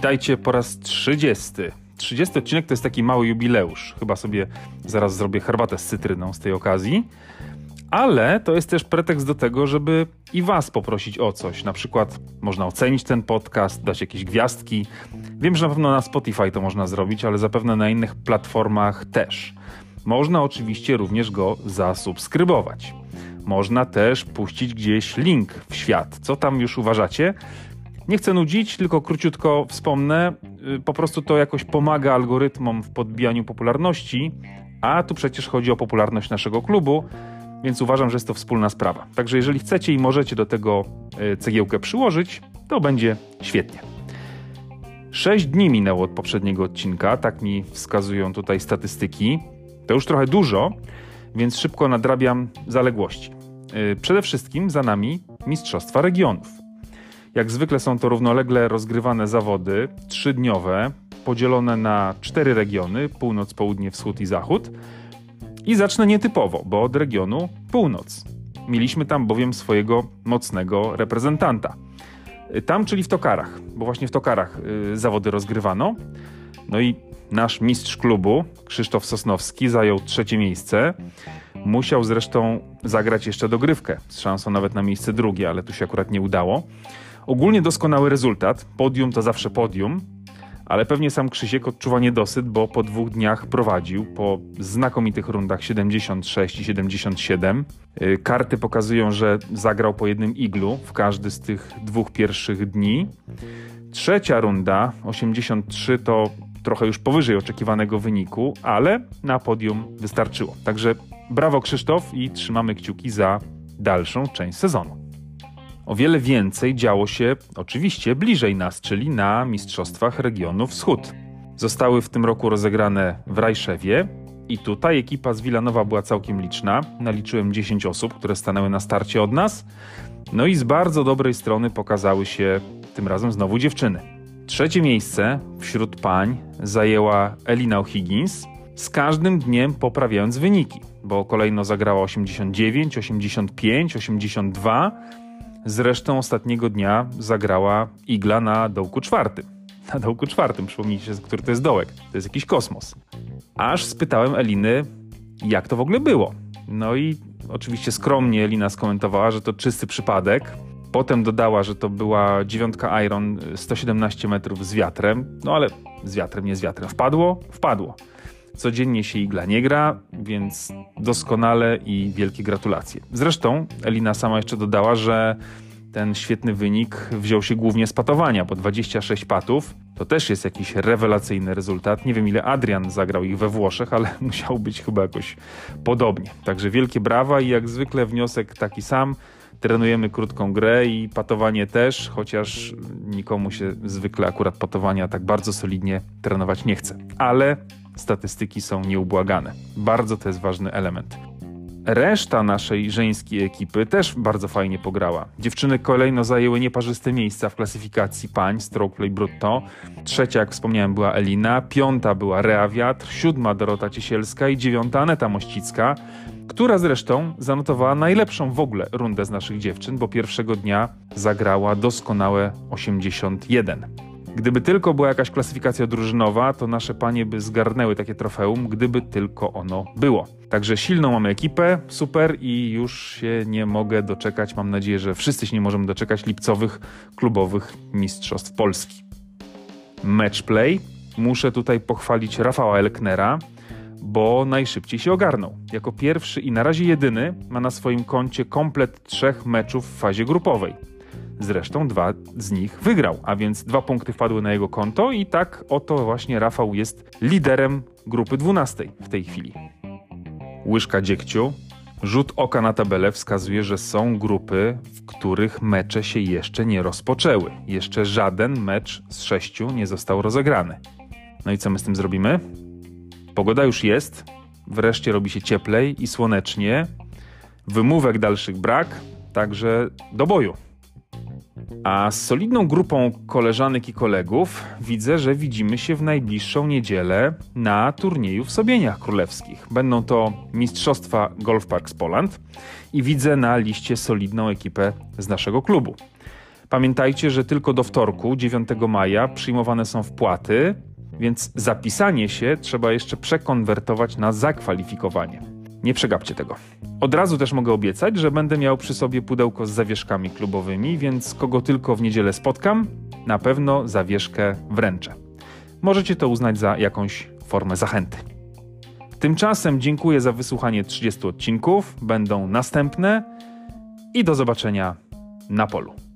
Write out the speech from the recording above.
Witajcie po raz 30. 30 odcinek to jest taki mały jubileusz. Chyba sobie zaraz zrobię herbatę z cytryną z tej okazji. Ale to jest też pretekst do tego, żeby i Was poprosić o coś. Na przykład można ocenić ten podcast, dać jakieś gwiazdki. Wiem, że na pewno na Spotify to można zrobić, ale zapewne na innych platformach też. Można oczywiście również go zasubskrybować. Można też puścić gdzieś link w świat. Co tam już uważacie? Nie chcę nudzić, tylko króciutko wspomnę. Y, po prostu to jakoś pomaga algorytmom w podbijaniu popularności, a tu przecież chodzi o popularność naszego klubu, więc uważam, że jest to wspólna sprawa. Także jeżeli chcecie i możecie do tego y, cegiełkę przyłożyć, to będzie świetnie. Sześć dni minęło od poprzedniego odcinka, tak mi wskazują tutaj statystyki. To już trochę dużo, więc szybko nadrabiam zaległości. Y, przede wszystkim za nami Mistrzostwa Regionów. Jak zwykle są to równolegle rozgrywane zawody, trzydniowe, podzielone na cztery regiony: północ, południe, wschód i zachód. I zacznę nietypowo, bo od regionu północ. Mieliśmy tam bowiem swojego mocnego reprezentanta. Tam, czyli w Tokarach, bo właśnie w Tokarach y, zawody rozgrywano. No i nasz mistrz klubu, Krzysztof Sosnowski, zajął trzecie miejsce. Musiał zresztą zagrać jeszcze dogrywkę z szansą nawet na miejsce drugie, ale tu się akurat nie udało. Ogólnie doskonały rezultat. Podium to zawsze podium, ale pewnie sam Krzysiek odczuwa niedosyt, bo po dwóch dniach prowadził po znakomitych rundach 76 i 77. Y, karty pokazują, że zagrał po jednym iglu w każdy z tych dwóch pierwszych dni. Trzecia runda 83 to trochę już powyżej oczekiwanego wyniku, ale na podium wystarczyło. Także brawo Krzysztof i trzymamy kciuki za dalszą część sezonu. O wiele więcej działo się oczywiście bliżej nas, czyli na Mistrzostwach Regionu Wschód. Zostały w tym roku rozegrane w Rajszewie i tutaj ekipa z Wilanowa była całkiem liczna. Naliczyłem 10 osób, które stanęły na starcie od nas. No i z bardzo dobrej strony pokazały się tym razem znowu dziewczyny. Trzecie miejsce wśród pań zajęła Elina O'Higgins, z każdym dniem poprawiając wyniki, bo kolejno zagrała 89, 85, 82 Zresztą ostatniego dnia zagrała igla na dołku czwartym. Na dołku czwartym, przypomnijcie, który to jest dołek. To jest jakiś kosmos. Aż spytałem Eliny, jak to w ogóle było. No i oczywiście skromnie Elina skomentowała, że to czysty przypadek. Potem dodała, że to była dziewiątka Iron 117 metrów z wiatrem. No ale z wiatrem, nie z wiatrem. Wpadło? Wpadło. Codziennie się igla nie gra, więc doskonale i wielkie gratulacje. Zresztą Elina sama jeszcze dodała, że ten świetny wynik wziął się głównie z patowania, bo 26 patów to też jest jakiś rewelacyjny rezultat. Nie wiem ile Adrian zagrał ich we Włoszech, ale musiał być chyba jakoś podobnie. Także wielkie brawa i jak zwykle wniosek taki sam. Trenujemy krótką grę i patowanie też, chociaż nikomu się zwykle akurat patowania tak bardzo solidnie trenować nie chce. Ale statystyki są nieubłagane. Bardzo to jest ważny element. Reszta naszej żeńskiej ekipy też bardzo fajnie pograła. Dziewczyny kolejno zajęły nieparzyste miejsca w klasyfikacji pań stroke play brutto. Trzecia, jak wspomniałem, była Elina, piąta była Rea Wiatr, siódma Dorota Ciesielska i dziewiąta Aneta Mościcka, która zresztą zanotowała najlepszą w ogóle rundę z naszych dziewczyn, bo pierwszego dnia zagrała doskonałe 81. Gdyby tylko była jakaś klasyfikacja drużynowa, to nasze panie by zgarnęły takie trofeum, gdyby tylko ono było. Także silną mamy ekipę, super i już się nie mogę doczekać. Mam nadzieję, że wszyscy się nie możemy doczekać lipcowych klubowych mistrzostw Polski. Matchplay. Muszę tutaj pochwalić Rafała Elknera, bo najszybciej się ogarnął. Jako pierwszy i na razie jedyny ma na swoim koncie komplet trzech meczów w fazie grupowej. Zresztą dwa z nich wygrał, a więc dwa punkty wpadły na jego konto i tak oto właśnie Rafał jest liderem grupy 12 w tej chwili. Łyżka dziegciu. Rzut oka na tabelę wskazuje, że są grupy, w których mecze się jeszcze nie rozpoczęły. Jeszcze żaden mecz z sześciu nie został rozegrany. No i co my z tym zrobimy? Pogoda już jest, wreszcie robi się cieplej i słonecznie. Wymówek dalszych brak, także do boju. A z solidną grupą koleżanek i kolegów widzę, że widzimy się w najbliższą niedzielę na turnieju w Sobieniach Królewskich. Będą to Mistrzostwa Golf Parks Poland i widzę na liście solidną ekipę z naszego klubu. Pamiętajcie, że tylko do wtorku, 9 maja, przyjmowane są wpłaty, więc zapisanie się trzeba jeszcze przekonwertować na zakwalifikowanie. Nie przegapcie tego. Od razu też mogę obiecać, że będę miał przy sobie pudełko z zawieszkami klubowymi, więc kogo tylko w niedzielę spotkam, na pewno zawieszkę wręczę. Możecie to uznać za jakąś formę zachęty. Tymczasem dziękuję za wysłuchanie 30 odcinków. Będą następne i do zobaczenia na polu.